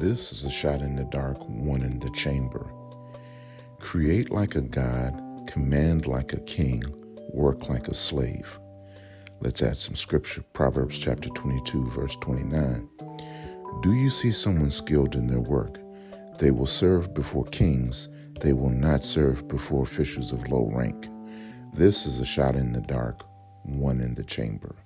This is a shot in the dark, one in the chamber. Create like a god, command like a king, work like a slave. Let's add some scripture. Proverbs chapter 22, verse 29. Do you see someone skilled in their work? They will serve before kings, they will not serve before officials of low rank. This is a shot in the dark, one in the chamber.